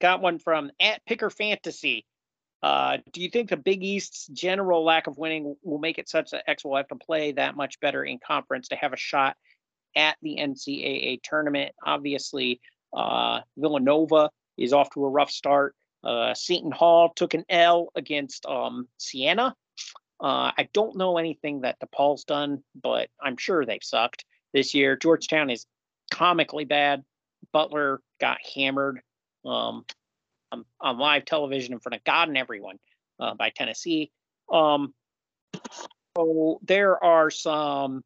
Got one from at Picker Fantasy. Uh, do you think the Big East's general lack of winning will make it such that X will have to play that much better in conference to have a shot at the NCAA tournament? Obviously, uh, Villanova is off to a rough start. Uh, Seton Hall took an L against um, Siena. Uh, I don't know anything that DePaul's done, but I'm sure they've sucked this year. Georgetown is comically bad. Butler got hammered um, on, on, live television in front of God and everyone uh, by Tennessee. Um, so there are some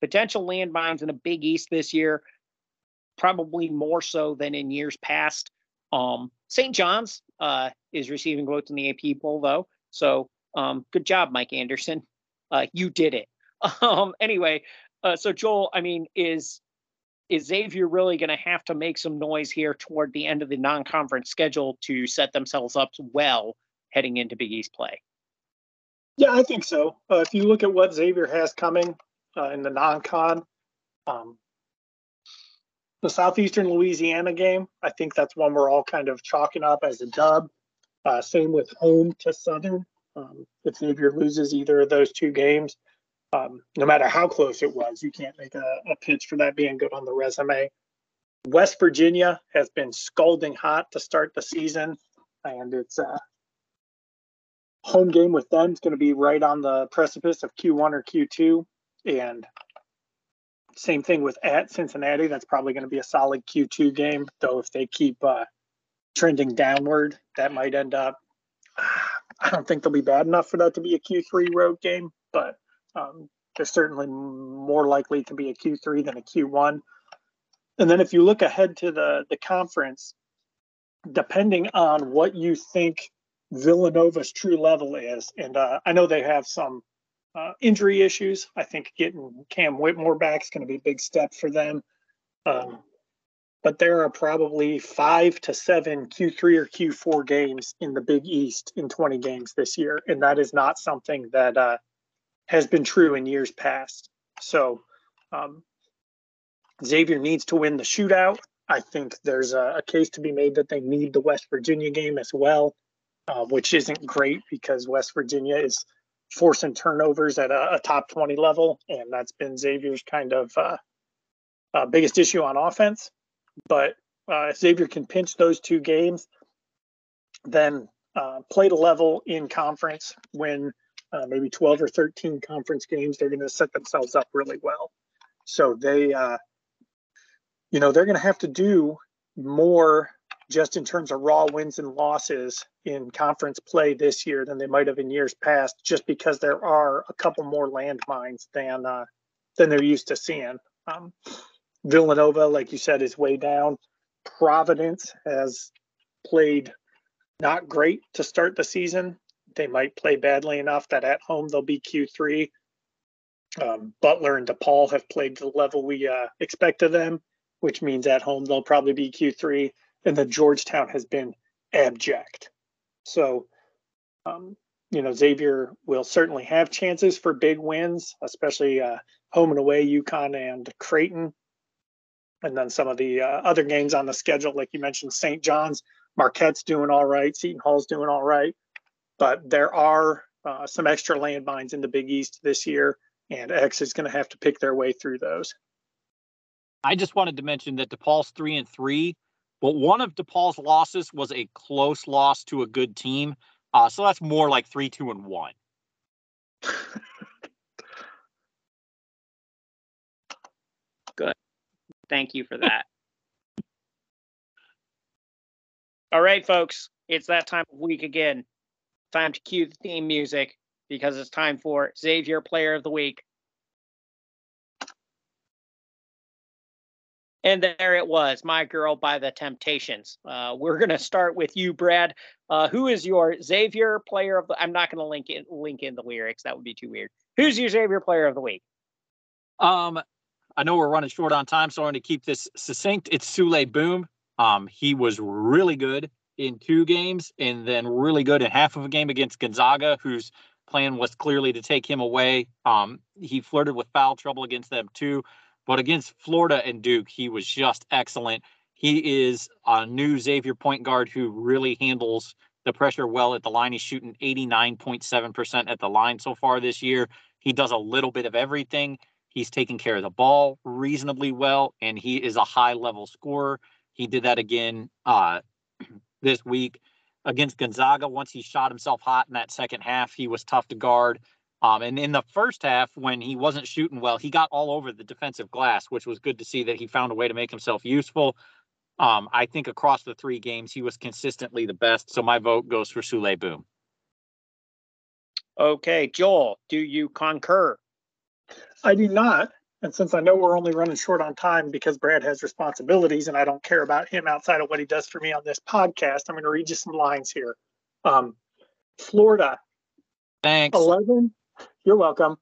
potential landmines in the Big East this year, probably more so than in years past. Um, St. John's uh, is receiving votes in the AP poll, though. So um, good job, Mike Anderson. Uh, you did it. <laughs> Um, anyway, uh, so Joel, I mean, is is Xavier really going to have to make some noise here toward the end of the non-conference schedule to set themselves up well heading into Big East play? Yeah, I think so. Uh, if you look at what Xavier has coming uh, in the non-con, um, the Southeastern Louisiana game, I think that's one we're all kind of chalking up as a dub. Uh, same with home to Southern. Um, if Xavier loses either of those two games, um, no matter how close it was, you can't make a, a pitch for that being good on the resume. West Virginia has been scalding hot to start the season, and it's a uh, home game with them is going to be right on the precipice of Q1 or Q2. And same thing with at Cincinnati. That's probably going to be a solid Q2 game, though. If they keep uh, trending downward, that might end up. <sighs> I don't think they'll be bad enough for that to be a Q3 road game, but um, they're certainly more likely to be a Q3 than a Q1. And then if you look ahead to the, the conference, depending on what you think Villanova's true level is, and uh, I know they have some uh, injury issues. I think getting Cam Whitmore back is going to be a big step for them. Um, but there are probably five to seven Q3 or Q4 games in the Big East in 20 games this year. And that is not something that uh, has been true in years past. So um, Xavier needs to win the shootout. I think there's a, a case to be made that they need the West Virginia game as well, uh, which isn't great because West Virginia is forcing turnovers at a, a, top 20 level, and that's been Xavier's kind of uh, uh, biggest issue on offense. But uh, if Xavier can pinch those two games, then uh, play the level in conference, when uh, maybe 12 or 13 conference games, they're going to set themselves up really well. So they, uh, you know, they're going to have to do more just in terms of raw wins and losses in conference play this year than they might have in years past, just because there are a couple more landmines than uh, than they're used to seeing. Um, Villanova, like you said, is way down. Providence has played not great to start the season. They might play badly enough that at home they'll be Q3. Um, Butler and DePaul have played to the level we uh, expect of them, which means at home they'll probably be Q3 and then Georgetown has been abject. So, um, you know, Xavier will certainly have chances for big wins, especially uh, home and away, UConn and Creighton. And then some of the uh, other games on the schedule, like you mentioned, St. John's, Marquette's doing all right, Seton Hall's doing all right. But there are uh, some extra landmines in the Big East this year, and X is going to have to pick their way through those. I just wanted to mention that DePaul's three and three but one of DePaul's losses was a close loss to a good team. Uh, so that's more like three, two, and one. good. Thank you for that. All right, folks, it's that time of week again. Time to cue the theme music because it's time for Xavier Player of the Week. And there it was, My Girl by the Temptations. Uh, we're going to start with you, Brad. Uh, who is your Xavier player of the I'm not going to link in link in the lyrics. That would be too weird. Who's your Xavier player of the week? Um, I know we're running short on time, so I'm going to keep this succinct. It's Souley Boum. Um, he was really good in two games and then really good in half of a game against Gonzaga, whose plan was clearly to take him away. Um, he flirted with foul trouble against them too. But against Florida and Duke, he was just excellent. He is a new Xavier point guard who really handles the pressure well at the line. He's shooting 89.7% at the line so far this year. He does a little bit of everything. He's taking care of the ball reasonably well, and he is a high level scorer. He did that again uh, <clears throat> this week against Gonzaga. Once he shot himself hot in that second half, he was tough to guard. Um, and in the first half, when he wasn't shooting well, he got all over the defensive glass, which was good to see that he found a way to make himself useful. Um, I think across the three games, he was consistently the best. So my vote goes for Souley Boum. Okay, Joel, do you concur? I do not. And since I know we're only running short on time because Brad has responsibilities and I don't care about him outside of what he does for me on this podcast, I'm going to read you some lines here. Um, Florida. Thanks. 11 you're welcome.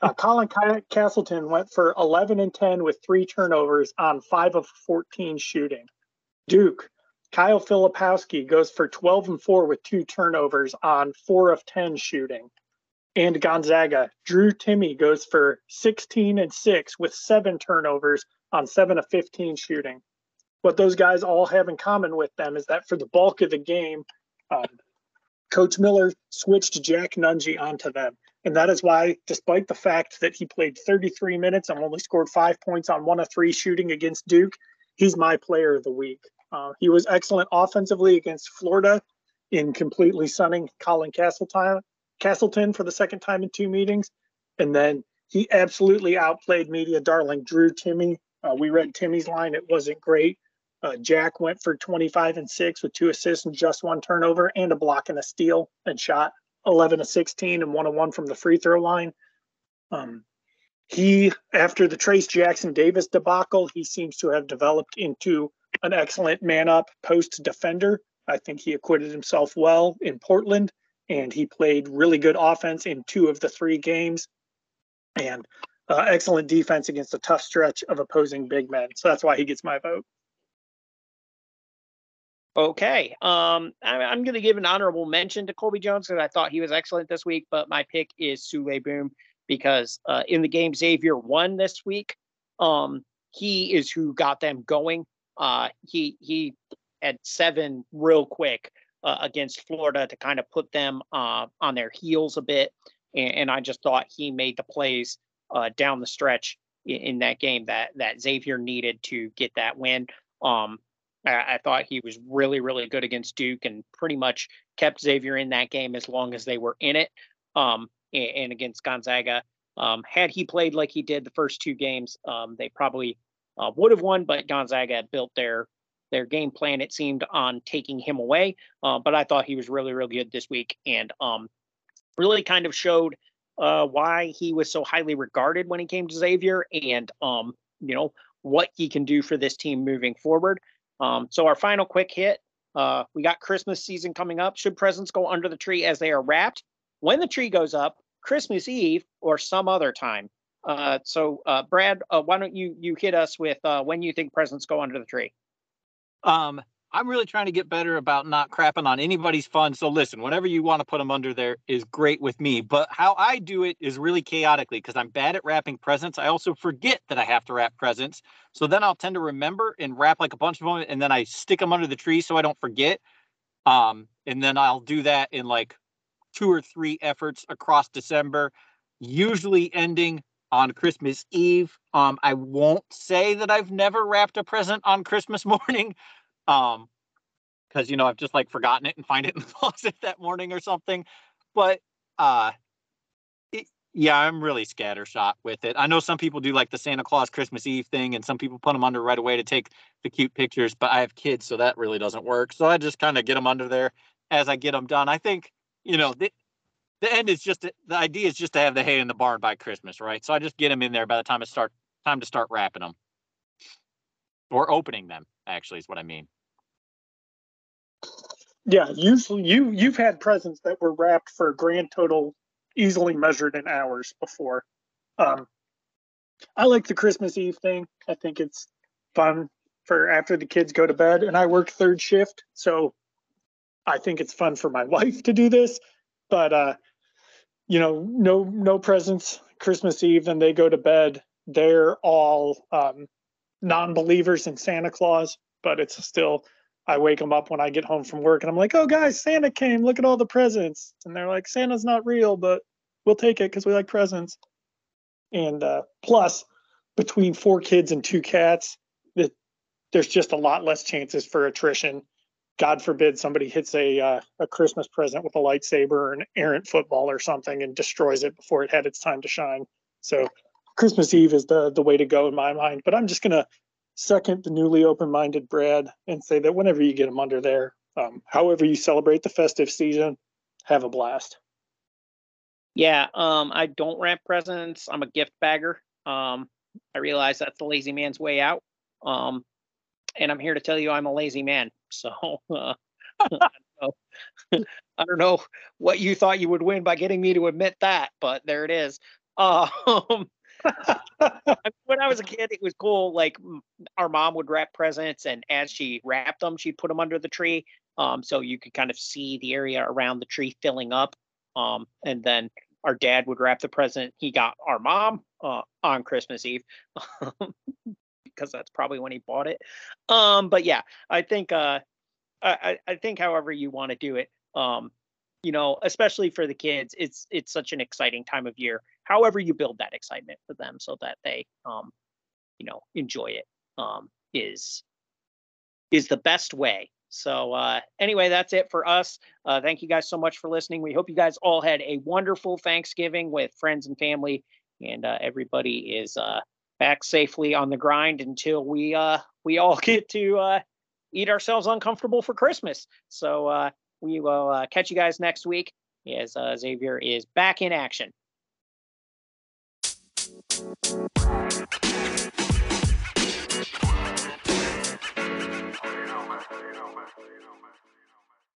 Uh, <laughs> Colin Castleton went for 11 and 10 with three turnovers on five of 14 shooting. Duke, Kyle Filipowski goes for 12 and 4 with two turnovers on four of 10 shooting. And Gonzaga, Drew Timme goes for 16 and 6 with seven turnovers on seven of 15 shooting. What those guys all have in common with them is that for the bulk of the game, um, Coach Miller switched Jack Nunge onto them. And that is why, despite the fact that he played 33 minutes and only scored five points on one of three shooting against Duke, he's my player of the week. Uh, he was excellent offensively against Florida in completely sunning Colin Castleton, Castleton for the second time in two meetings. And then he absolutely outplayed media darling Drew Timme. Uh, we read Timme's line, it wasn't great. Uh, Jack went for 25 and 6 with two assists and just one turnover and a block and a steal and shot 11 to 16 and one on one from the free throw line. Um, he, after the Trayce Jackson Davis debacle, he seems to have developed into an excellent man up post defender. I think he acquitted himself well in Portland and he played really good offense in two of the three games and uh, excellent defense against a tough stretch of opposing big men. So that's why he gets my vote. Okay. Um, I, am going to give an honorable mention to Colby Jones because I thought he was excellent this week, but my pick is Souley Boum because uh, in the game Xavier won this week, um, he is who got them going. Uh, he he had seven real quick uh, against Florida to kind of put them uh, on their heels a bit, and, and, I just thought he made the plays uh, down the stretch in, in, that game that that Xavier needed to get that win. Um, I, I, thought he was really really good against Duke and pretty much kept Xavier in that game as long as they were in it. Um, and, and against Gonzaga, um, had he played like he did the first two games, um, they probably uh, would have won. But Gonzaga had built their their game plan. It seemed on taking him away, uh, but I thought he was really really good this week and um, really kind of showed uh, why he was so highly regarded when he came to Xavier and um, you know what he can do for this team moving forward. Um, so our final quick hit. Uh, we got Christmas season coming up. Should presents go under the tree as they are wrapped? When the tree goes up, Christmas Eve or some other time. Uh, so, uh, Brad, uh, why don't you you hit us with uh, when you think presents go under the tree? Um, I'm really trying to get better about not crapping on anybody's fun. So listen, whatever you want to put them under there is great with me. But how I do it is really chaotically because I'm bad at wrapping presents. I also forget that I have to wrap presents. So then I'll tend to remember and wrap like a bunch of them, and then I stick them under the tree so I don't forget. Um, and then I'll do that in like two or three efforts across December, usually ending on Christmas Eve. Um, I won't say that I've never wrapped a present on Christmas <laughs> morning. Um, because you know I've just like forgotten it and find it in the <laughs> closet that morning or something. But uh it, yeah, I'm really scattershot with it. I know some people do like the Santa Claus Christmas Eve thing, and some people put them under right away to take the cute pictures. But I have kids, so that really doesn't work. So I just kind of get them under there as I get them done. I think you know, the, the end is just the idea is just to have the hay in the barn by Christmas, right? So I just get them in there by the time it start time to start wrapping them or opening them. Actually, is what I mean. Yeah, usually you you've had presents that were wrapped for a grand total easily measured in hours before. Um, I like the Christmas Eve thing. I think it's fun for after the kids go to bed, and I work third shift, so I think it's fun for my <laughs> wife to do this, but uh, you know, no no presents Christmas Eve, and they go to bed. They're all um, non-believers in Santa Claus, but it's still. I wake them up when I get home from work, and I'm like, "Oh, guys, Santa came! Look at all the presents!" And they're like, "Santa's not real, but we'll take it because we like presents." And uh, plus, between four kids and two cats, there's just a lot less chances for attrition God forbid somebody hits a uh, a Christmas present with a lightsaber or an errant football or something and destroys it before it had its time to shine. So Christmas Eve is the the way to go in my mind. But I'm just gonna second the newly open-minded Brad and say that whenever you get them under there, um, however you celebrate the festive season, have a blast. Yeah, um, I don't wrap presents. I'm a gift bagger. Um, I realize that's the lazy man's way out. Um, and I'm here to tell you I'm a lazy man. So <laughs> uh, <laughs> I, don't <laughs> I, don't know, what you thought you would win by getting me to admit that, but there it is. Um, when I was a kid, it was cool. Like our mom would wrap presents, and as she wrapped them, she'd put them under the tree, um, so you could kind of see the area around the tree filling up. Um, and then our dad would wrap the present he got our mom uh, on Christmas Eve <laughs> because that's probably when he bought it. Um, but yeah, I think uh, I, I think however you want to do it, um, you know, especially for the kids, it's it's such an exciting time of year. However you build that excitement for them so that they um, you know, enjoy it um, is is the best way. So uh, anyway, that's it for us. Uh, thank you guys so much for listening. We hope you guys all had a wonderful Thanksgiving with friends and family, and uh, everybody is uh, back safely on the grind until we uh we all <laughs> get to uh eat ourselves uncomfortable for Christmas. So uh we will catch you guys next week as uh, Xavier is back in action. Bye.